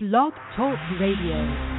Blog Talk Radio.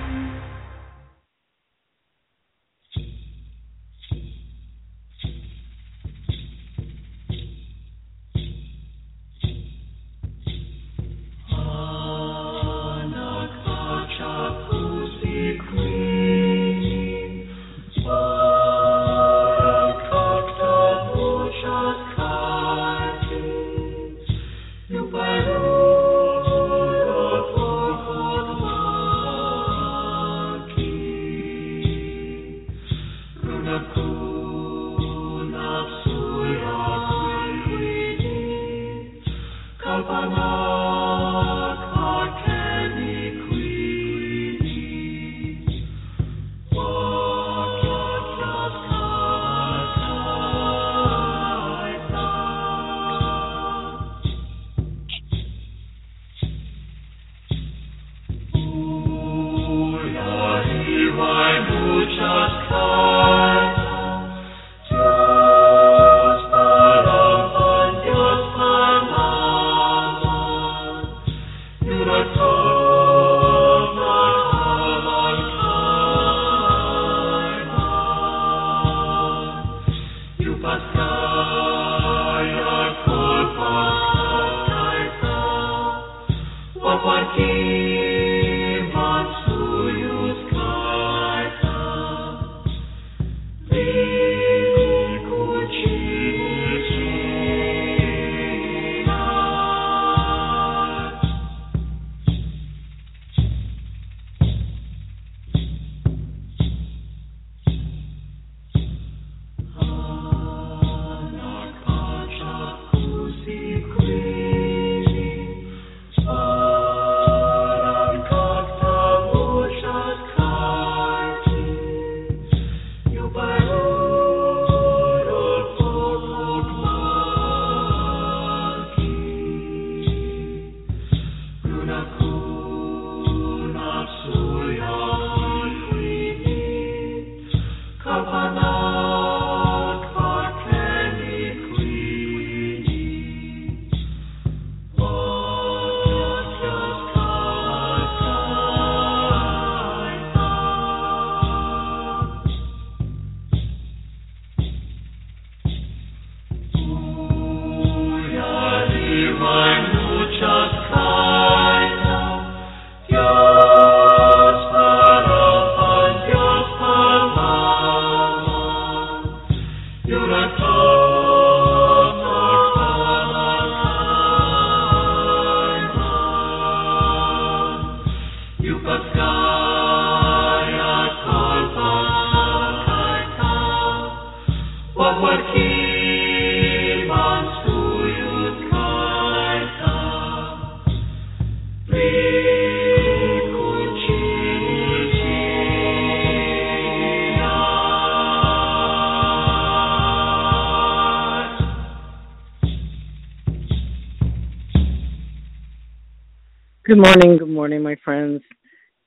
Good morning, good morning, my friends.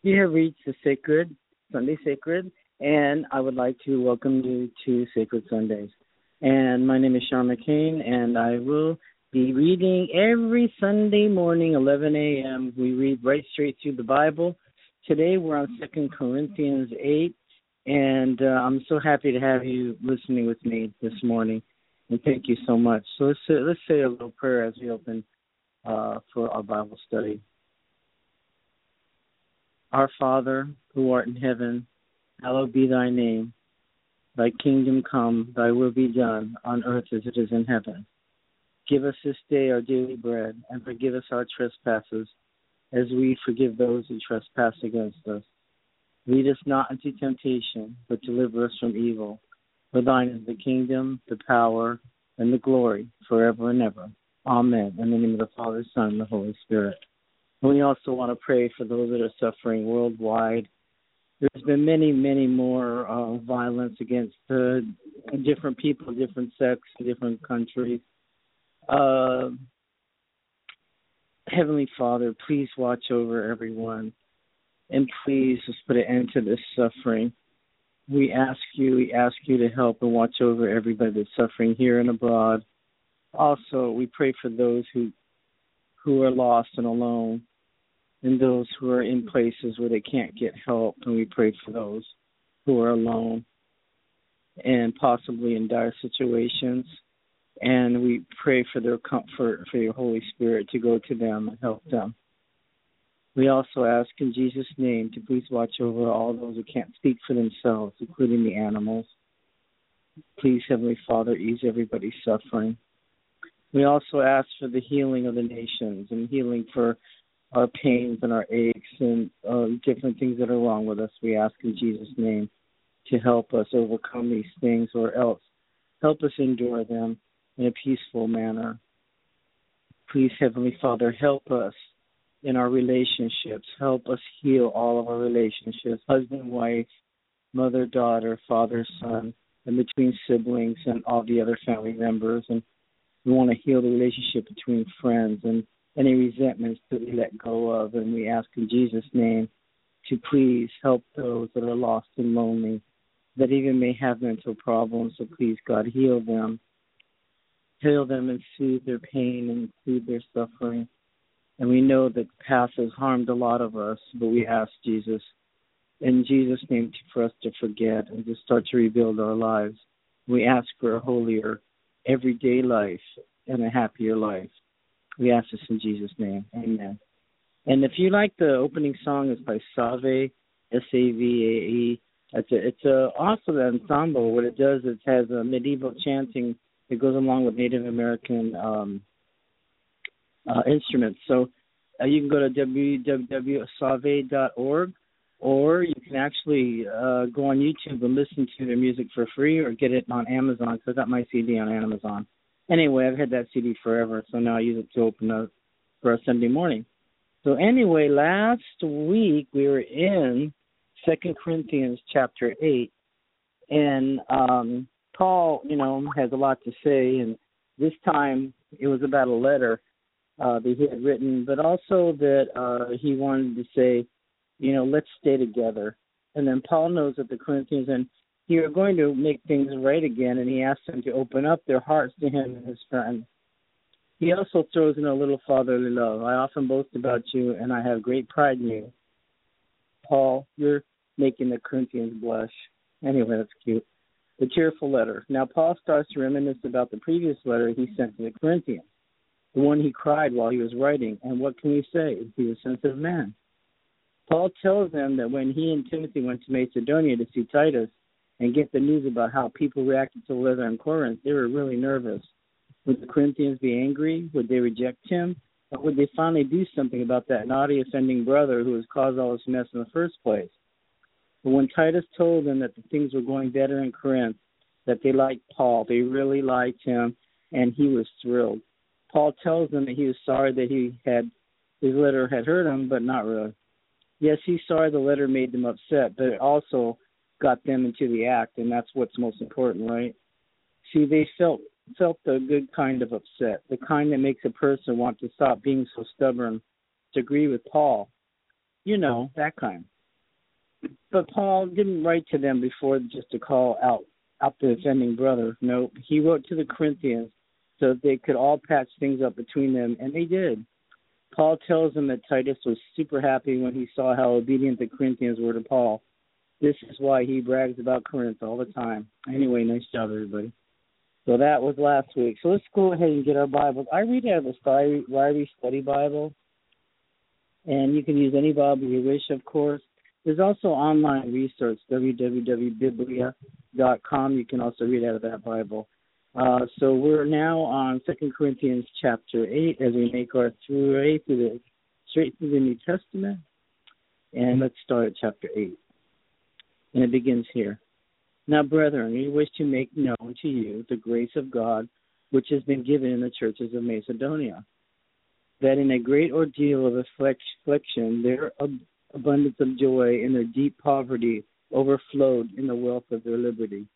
You have reached the Sacred, Sunday Sacred, and I would like to welcome you to Sacred Sundays. And my name is Sean McCain, and I will be reading every Sunday morning, 11 a.m. We read right straight through the Bible. Today we're on Second Corinthians 8, and uh, I'm so happy to have you listening with me this morning. And thank you so much. So let's say, let's say a little prayer as we open uh, for our Bible study. Our Father, who art in heaven, hallowed be thy name. Thy kingdom come, thy will be done, on earth as it is in heaven. Give us this day our daily bread, and forgive us our trespasses, as we forgive those who trespass against us. Lead us not into temptation, but deliver us from evil. For thine is the kingdom, the power, and the glory, forever and ever. Amen. In the name of the Father, Son, and the Holy Spirit. We also want to pray for those that are suffering worldwide. There's been many, many more uh, violence against uh, different people, different sects, different countries. Uh, Heavenly Father, please watch over everyone, and please just put an end to this suffering. We ask you, we ask you to help and watch over everybody that's suffering here and abroad. Also, we pray for those who who are lost and alone and those who are in places where they can't get help, and we pray for those who are alone and possibly in dire situations. And we pray for their comfort, for your Holy Spirit to go to them and help them. We also ask in Jesus' name to please watch over all those who can't speak for themselves, including the animals. Please, Heavenly Father, ease everybody's suffering. We also ask for the healing of the nations and healing for our pains and our aches and uh, different things that are wrong with us. We ask in Jesus' name to help us overcome these things or else help us endure them in a peaceful manner. Please, Heavenly Father, help us in our relationships. Help us heal all of our relationships husband, wife, mother, daughter, father, son, and between siblings and all the other family members. And we want to heal the relationship between friends and any resentments that we let go of. And we ask in Jesus' name to please help those that are lost and lonely, that even may have mental problems. So please, God, heal them. Heal them and soothe their pain and soothe their suffering. And we know that the past has harmed a lot of us, but we ask Jesus, in Jesus' name, for us to forget and to start to rebuild our lives. We ask for a holier, everyday life and a happier life. We ask this in Jesus' name. Amen. And if you like the opening song, it's by SAVAE, S A V A E. It's a it's a awesome ensemble. What it does is it has a medieval chanting that goes along with Native American um, uh, instruments. So uh, you can go to www.savae.org or you can actually uh, go on YouTube and listen to their music for free or get it on Amazon. So I got my CD on Amazon. Anyway, I've had that CD forever, so now I use it to open up for a Sunday morning. So anyway, last week we were in Second Corinthians chapter eight, and um, Paul, you know, has a lot to say, and this time it was about a letter uh, that he had written, but also that uh, he wanted to say, you know, let's stay together. And then Paul knows that the Corinthians and are going to make things right again, and he asks them to open up their hearts to him and his friends. He also throws in a little fatherly love. I often boast about you, and I have great pride in you. Paul, you're making the Corinthians blush. Anyway, that's cute. The cheerful letter. Now, Paul starts to reminisce about the previous letter he sent to the Corinthians the one he cried while he was writing. And what can we say? He was a sensitive man. Paul tells them that when he and Timothy went to Macedonia to see Titus and get the news about how people reacted to the letter in Corinth, they were really nervous. Would the Corinthians be angry? Would they reject him? Or would they finally do something about that naughty, offending brother who has caused all this mess in the first place? But when Titus told them that the things were going better in Corinth, that they liked Paul, they really liked him, and he was thrilled. Paul tells them that he was sorry that he had his letter had hurt him, but not really. Yes, he's sorry the letter made them upset, but it also got them into the act, and that's what's most important, right? See, they felt felt the good kind of upset, the kind that makes a person want to stop being so stubborn, to agree with Paul. You know, uh-huh. that kind. But Paul didn't write to them before just to call out out the offending brother. No, he wrote to the Corinthians so that they could all patch things up between them, and they did. Paul tells them that Titus was super happy when he saw how obedient the Corinthians were to Paul. This is why he brags about Corinth all the time. Anyway, nice job, everybody. So that was last week. So let's go ahead and get our Bibles. I read out of the Ryrie Study Bible, and you can use any Bible you wish, of course. There's also online resource, www.biblia.com. You can also read out of that Bible. Uh, so we're now on Second Corinthians chapter eight as we make our way through the straight through the New Testament. And let's start at chapter eight. And it begins here. Now, brethren, we wish to make known to you the grace of God which has been given in the churches of Macedonia, that in a great ordeal of affliction their abundance of joy and their deep poverty overflowed in the wealth of their liberty.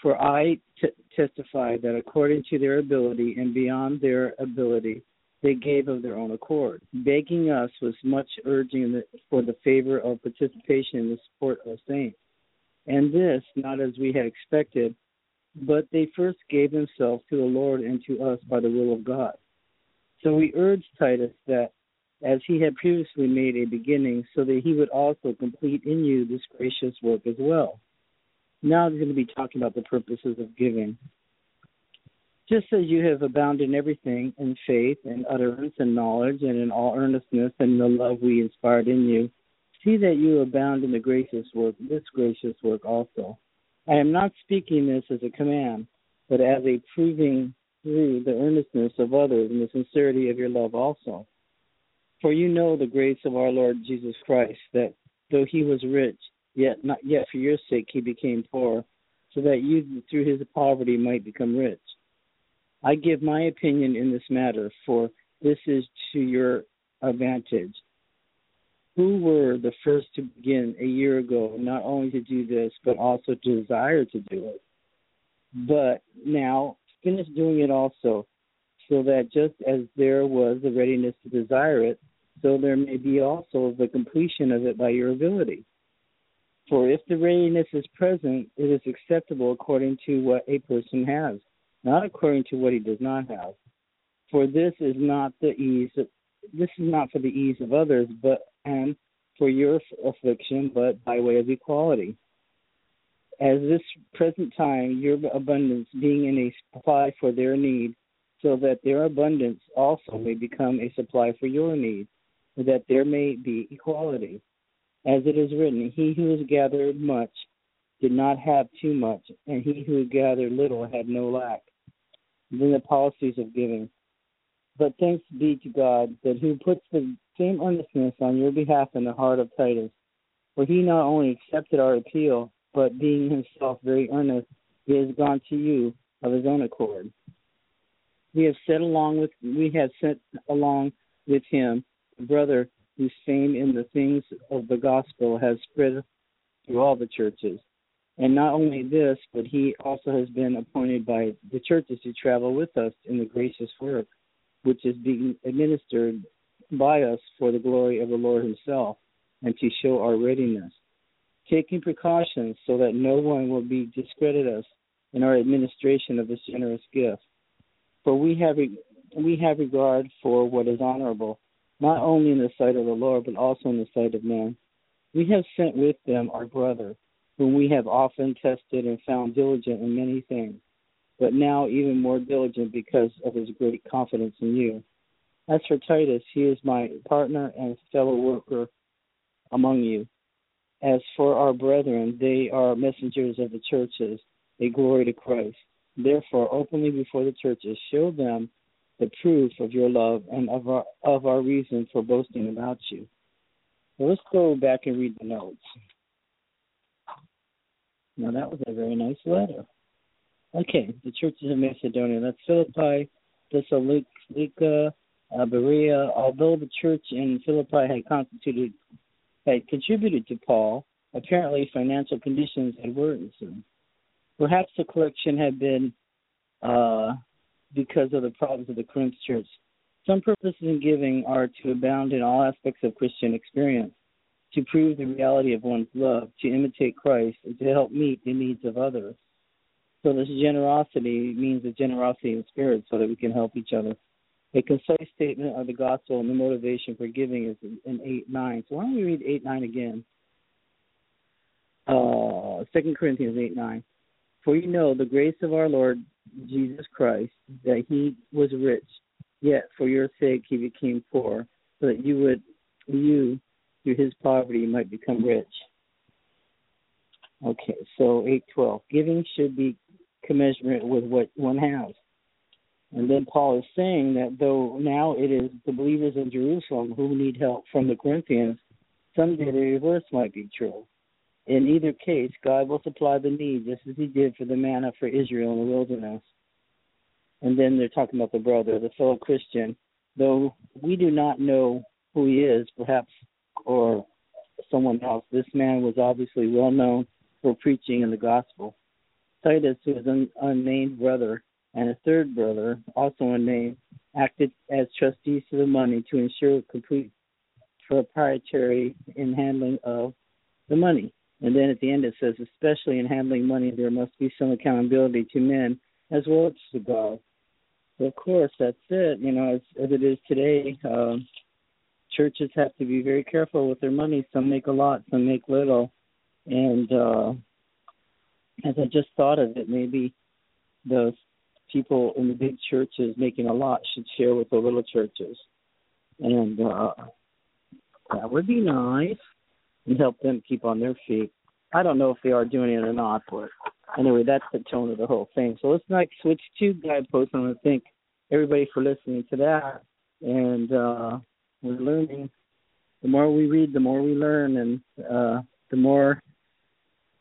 For I t- testify that according to their ability and beyond their ability, they gave of their own accord, begging us with much urging for the favor of participation in the support of saints. And this, not as we had expected, but they first gave themselves to the Lord and to us by the will of God. So we urge Titus that as he had previously made a beginning, so that he would also complete in you this gracious work as well. Now he's going to be talking about the purposes of giving. Just as you have abounded in everything, in faith, and utterance, and knowledge, and in all earnestness, and the love we inspired in you, see that you abound in the gracious work, this gracious work also. I am not speaking this as a command, but as a proving through the earnestness of others and the sincerity of your love also. For you know the grace of our Lord Jesus Christ, that though he was rich, yet not yet for your sake he became poor, so that you through his poverty might become rich. I give my opinion in this matter, for this is to your advantage. Who were the first to begin a year ago, not only to do this, but also to desire to do it? But now finish doing it also, so that just as there was the readiness to desire it, so there may be also the completion of it by your ability. For if the readiness is present, it is acceptable according to what a person has, not according to what he does not have. For this is not the ease of, this is not for the ease of others, but and for your affliction, but by way of equality as this present time your abundance being in a supply for their need, so that their abundance also may become a supply for your need, that there may be equality. As it is written, He who has gathered much did not have too much, and he who gathered little had no lack. Then the policies of giving. But thanks be to God that who puts the same earnestness on your behalf in the heart of Titus. For he not only accepted our appeal, but being himself very earnest, he has gone to you of his own accord. We have set along with we have sent along with him a brother whose fame in the things of the gospel has spread through all the churches. And not only this, but he also has been appointed by the churches to travel with us in the gracious work, which is being administered by us for the glory of the Lord himself, and to show our readiness taking precautions so that no one will be discredit us in our administration of this generous gift. For we have we have regard for what is honorable, not only in the sight of the Lord, but also in the sight of men. We have sent with them our brother, whom we have often tested and found diligent in many things, but now even more diligent because of his great confidence in you. As for Titus, he is my partner and fellow worker among you as for our brethren, they are messengers of the churches, a glory to Christ. Therefore, openly before the churches, show them the proof of your love and of our of our reason for boasting about you. Let's go back and read the notes. Now that was a very nice letter. Okay, the churches of Macedonia. That's Philippi, Thessalonica, uh, Berea. Although the church in Philippi had constituted had contributed to Paul, apparently financial conditions had worsened. Perhaps the collection had been uh, because of the problems of the Corinth church. Some purposes in giving are to abound in all aspects of Christian experience, to prove the reality of one's love, to imitate Christ, and to help meet the needs of others. So this generosity means a generosity in spirit so that we can help each other. A concise statement of the gospel and the motivation for giving is in 8 9. So why don't we read 8 9 again? Uh, 2 Corinthians 8 9. For you know the grace of our Lord Jesus Christ, that he was rich, yet for your sake he became poor, so that you would, you, through his poverty, he might become rich. Okay, so 812. Giving should be commensurate with what one has. And then Paul is saying that though now it is the believers in Jerusalem who need help from the Corinthians, someday the reverse might be true. In either case, God will supply the need just as he did for the manna for Israel in the wilderness. And then they're talking about the brother, the fellow Christian. Though we do not know who he is, perhaps, or someone else, this man was obviously well known for preaching in the gospel. Titus, who is an unnamed brother, and a third brother, also unnamed, acted as trustees to the money to ensure complete proprietary in handling of the money. And then at the end it says, especially in handling money, there must be some accountability to men as well as to God. Of course, that's it. You know, as, as it is today, um, churches have to be very careful with their money. Some make a lot, some make little. And uh, as I just thought of it, maybe the people in the big churches making a lot should share with the little churches. And uh, that would be nice and help them keep on their feet. I don't know if they are doing it or not, but anyway, that's the tone of the whole thing. So let's not switch to guideposts. I want to thank everybody for listening to that. And uh, we're learning. The more we read, the more we learn, and uh, the more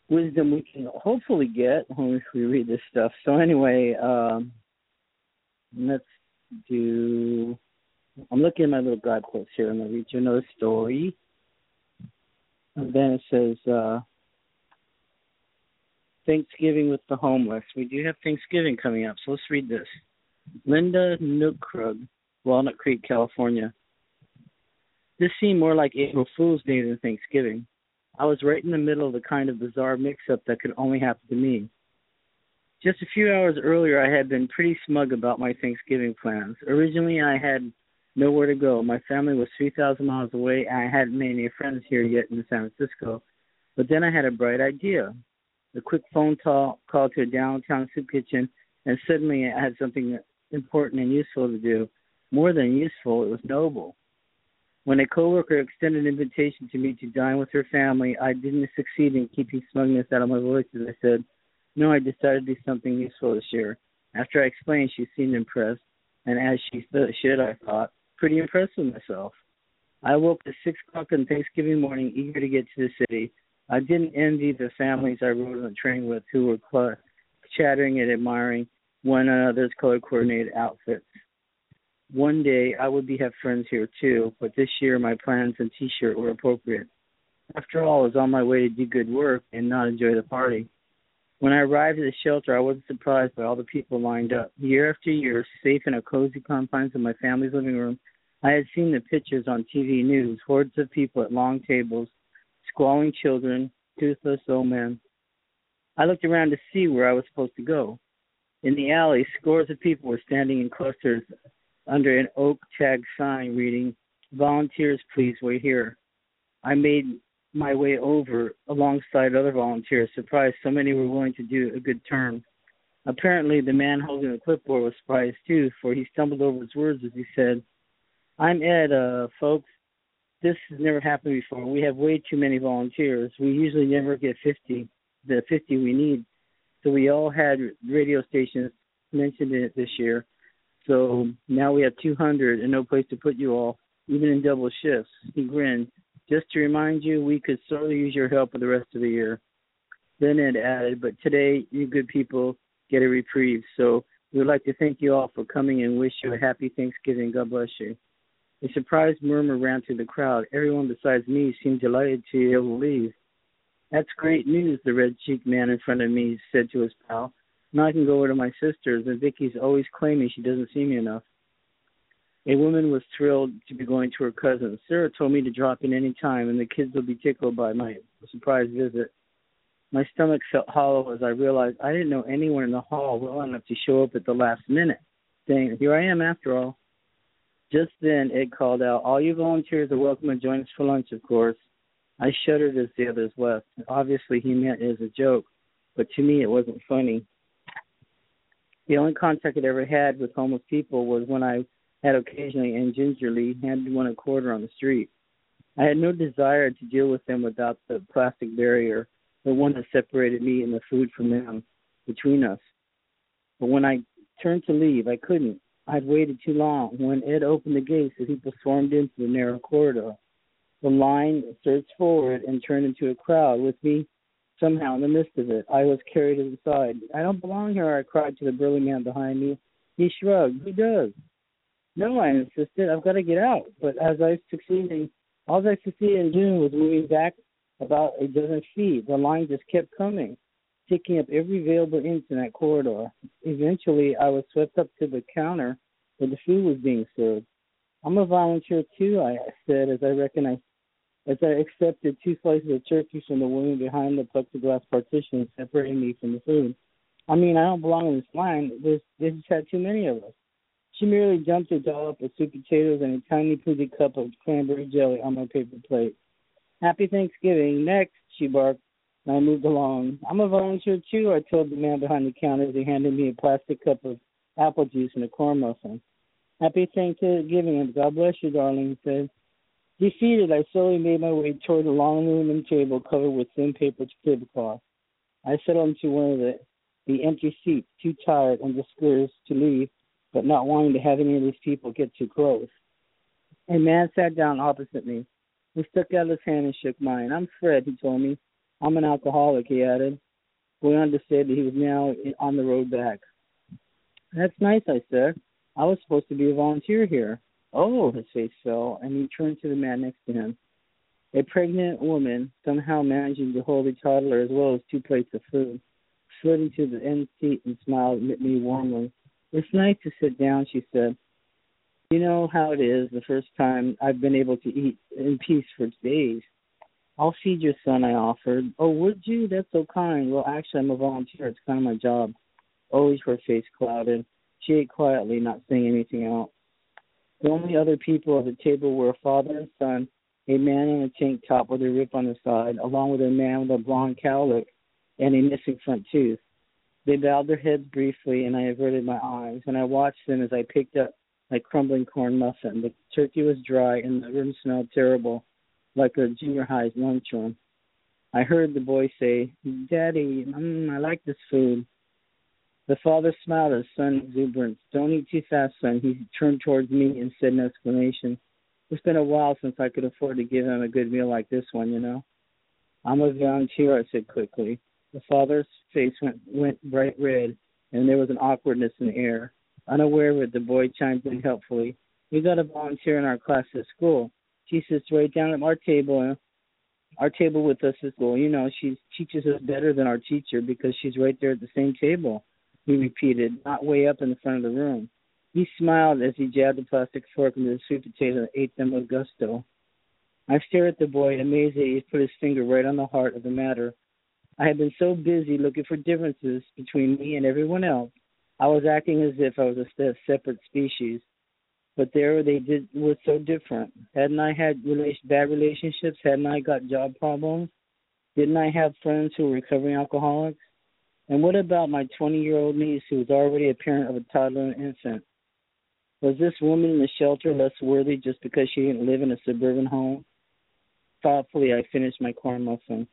wisdom we can hopefully get when we read this stuff. So anyway, um, let's do. I'm looking at my little guideposts here. I'm gonna read you another story. And then it says uh, Thanksgiving with the homeless. We do have Thanksgiving coming up, so let's read this. Linda Nookkrug, Walnut Creek, California. This seemed more like April Fool's Day than Thanksgiving. I was right in the middle of the kind of bizarre mix up that could only happen to me. Just a few hours earlier, I had been pretty smug about my Thanksgiving plans. Originally, I had nowhere to go. My family was 3,000 miles away, and I hadn't made any friends here yet in San Francisco. But then I had a bright idea. A quick phone call, call to a downtown soup kitchen, and suddenly I had something important and useful to do. More than useful, it was noble. When a coworker extended an invitation to me to dine with her family, I didn't succeed in keeping smugness out of my voice as I said, No, I decided to do something useful this year. After I explained, she seemed impressed, and as she should, I thought, pretty impressed with myself. I woke at six o'clock on Thanksgiving morning, eager to get to the city. I didn't envy the families I rode on the train with, who were cl- chattering and admiring one another's color coordinated outfits. One day I would be have friends here too, but this year my plans and T-shirt were appropriate. After all, I was on my way to do good work and not enjoy the party. When I arrived at the shelter, I wasn't surprised by all the people lined up. Year after year, safe in a cozy confines of my family's living room, I had seen the pictures on TV news, hordes of people at long tables, squalling children, toothless old men. I looked around to see where I was supposed to go. In the alley, scores of people were standing in clusters under an oak tag sign reading, Volunteers, please wait here. I made my way over alongside other volunteers, surprised so many were willing to do a good turn. Apparently, the man holding the clipboard was surprised too, for he stumbled over his words as he said, I'm Ed, uh, folks. This has never happened before. We have way too many volunteers. We usually never get 50, the 50 we need. So we all had radio stations mentioned in it this year. So now we have 200 and no place to put you all, even in double shifts. He grinned. Just to remind you, we could sorely use your help for the rest of the year. Then Ed added, but today you good people get a reprieve. So we'd like to thank you all for coming and wish you a happy Thanksgiving. God bless you. A surprised murmur ran through the crowd. Everyone besides me seemed delighted to be able to leave. That's great news, the red cheeked man in front of me said to his pal. Now I can go over to my sister's, and Vicky's always claiming she doesn't see me enough. A woman was thrilled to be going to her cousin. Sarah told me to drop in any time, and the kids will be tickled by my surprise visit. My stomach felt hollow as I realized I didn't know anyone in the hall well enough to show up at the last minute, saying, Here I am after all. Just then, Ed called out, All you volunteers are welcome to join us for lunch, of course. I shuddered as the others left. Obviously, he meant it as a joke, but to me, it wasn't funny. The only contact I'd ever had with homeless people was when I had occasionally and gingerly handed one a quarter on the street. I had no desire to deal with them without the plastic barrier, the one that separated me and the food from them between us. But when I turned to leave, I couldn't. I'd waited too long. When Ed opened the gates, the people swarmed into the narrow corridor. The line surged forward and turned into a crowd, with me Somehow, in the midst of it, I was carried aside. I don't belong here, I cried to the burly man behind me. He shrugged. Who does? No, I insisted. I've got to get out. But as I succeeded, all I succeeded in doing was moving back about a dozen feet. The line just kept coming, taking up every available inch in that corridor. Eventually, I was swept up to the counter where the food was being served. I'm a volunteer too, I said as I recognized as I accepted two slices of turkey from the woman behind the plexiglass partition separating me from the food. I mean, I don't belong in this line. This this has had too many of us. She merely dumped a dollop of sweet potatoes and a tiny poopy cup of cranberry jelly on my paper plate. Happy Thanksgiving. Next, she barked, and I moved along. I'm a volunteer too, I told the man behind the counter as he handed me a plastic cup of apple juice and a corn muffin. Happy Thanksgiving and God bless you, darling, he said. Defeated, I slowly made my way toward a long aluminum table covered with thin paper tablecloth. I settled into one of the, the empty seats, too tired and discouraged to leave, but not wanting to have any of these people get too close. A man sat down opposite me. He stuck out his hand and shook mine. I'm Fred, he told me. I'm an alcoholic, he added, going on to say that he was now on the road back. That's nice, I said. I was supposed to be a volunteer here. Oh, his face fell, and he turned to the man next to him. A pregnant woman, somehow managing to hold a toddler as well as two plates of food, slid into the end seat and smiled at me warmly. It's nice to sit down, she said. You know how it is the first time I've been able to eat in peace for days. I'll feed your son, I offered. Oh, would you? That's so kind. Well, actually, I'm a volunteer. It's kind of my job. Always her face clouded. She ate quietly, not saying anything else. The only other people at the table were a father and son, a man in a tank top with a rip on the side, along with a man with a blonde cowlick and a missing front tooth. They bowed their heads briefly, and I averted my eyes, and I watched them as I picked up my crumbling corn muffin. The turkey was dry, and the room smelled terrible, like a junior high's lunchroom. I heard the boy say, Daddy, mm, I like this food. The father smiled at his son's exuberance. Don't eat too fast, son. He turned towards me and said in exclamation, It's been a while since I could afford to give him a good meal like this one, you know. I'm a volunteer, I said quickly. The father's face went went bright red, and there was an awkwardness in the air. Unaware of it, the boy chimed in helpfully. We got a volunteer in our class at school. She sits right down at our table, uh, our table with us at school. You know, she teaches us better than our teacher because she's right there at the same table he repeated, not way up in the front of the room. He smiled as he jabbed the plastic fork into the sweet potato and ate them with gusto. I stared at the boy, amazed that he put his finger right on the heart of the matter. I had been so busy looking for differences between me and everyone else, I was acting as if I was a separate species. But there they did were so different. Hadn't I had relation, bad relationships? Hadn't I got job problems? Didn't I have friends who were recovering alcoholics? And what about my 20 year old niece who was already a parent of a toddler and infant? Was this woman in the shelter less worthy just because she didn't live in a suburban home? Thoughtfully, I finished my corn muffin.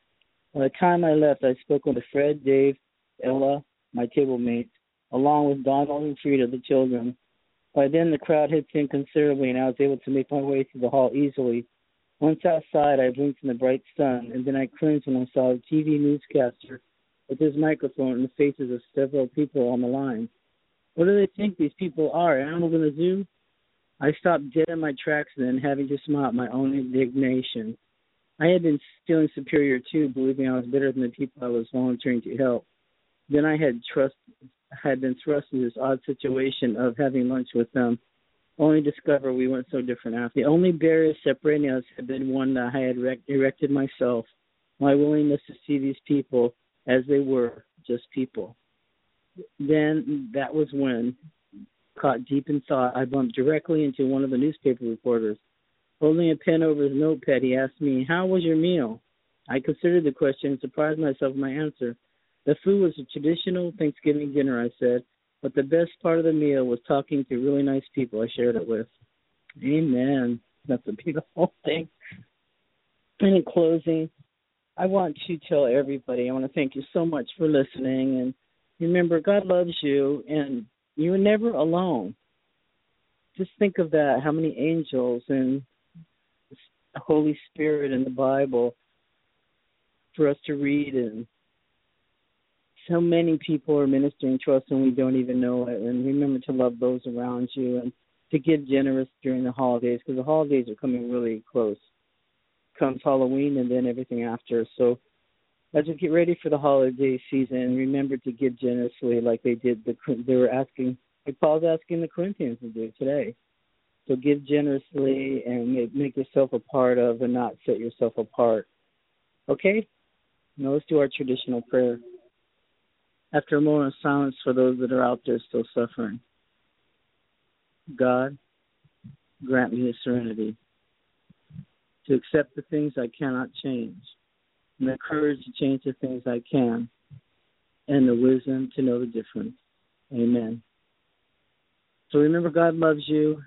By the time I left, I spoke with Fred, Dave, Ella, my table mates, along with Donald and Frida, the children. By then, the crowd had thinned considerably, and I was able to make my way through the hall easily. Once outside, I blinked in the bright sun, and then I cringed when I saw a TV newscaster with his microphone in the faces of several people on the line. What do they think these people are? Animals in a zoo? I stopped dead in my tracks then, having to smile at my own indignation. I had been feeling superior too, believing I was better than the people I was volunteering to help. Then I had trust had been thrust into this odd situation of having lunch with them, only discover we weren't so different after. The only barrier separating us had been one that I had erected myself, my willingness to see these people as they were, just people. Then that was when, caught deep in thought, I bumped directly into one of the newspaper reporters. Holding a pen over his notepad, he asked me, How was your meal? I considered the question and surprised myself with my answer. The food was a traditional Thanksgiving dinner, I said, but the best part of the meal was talking to really nice people I shared it with. Amen. That's a beautiful thing. And in closing, I want to tell everybody, I want to thank you so much for listening. And remember, God loves you, and you're never alone. Just think of that how many angels and the Holy Spirit in the Bible for us to read and so many people are ministering to us and we don't even know it and remember to love those around you and to give generous during the holidays because the holidays are coming really close comes Halloween and then everything after. So as we get ready for the holiday season, remember to give generously, like they did. The they were asking, like Paul's asking the Corinthians to do today. So give generously and make, make yourself a part of, and not set yourself apart. Okay. Now let's do our traditional prayer. After a moment of silence for those that are out there still suffering. God, grant me the serenity to accept the things I cannot change, and the courage to change the things I can, and the wisdom to know the difference. Amen. So remember, God loves you.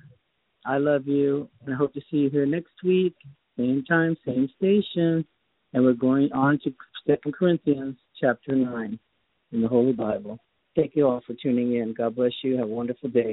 I love you, and I hope to see you here next week, same time, same station. And we're going on to Second Corinthians chapter nine in the Holy Bible. Thank you all for tuning in. God bless you. Have a wonderful day.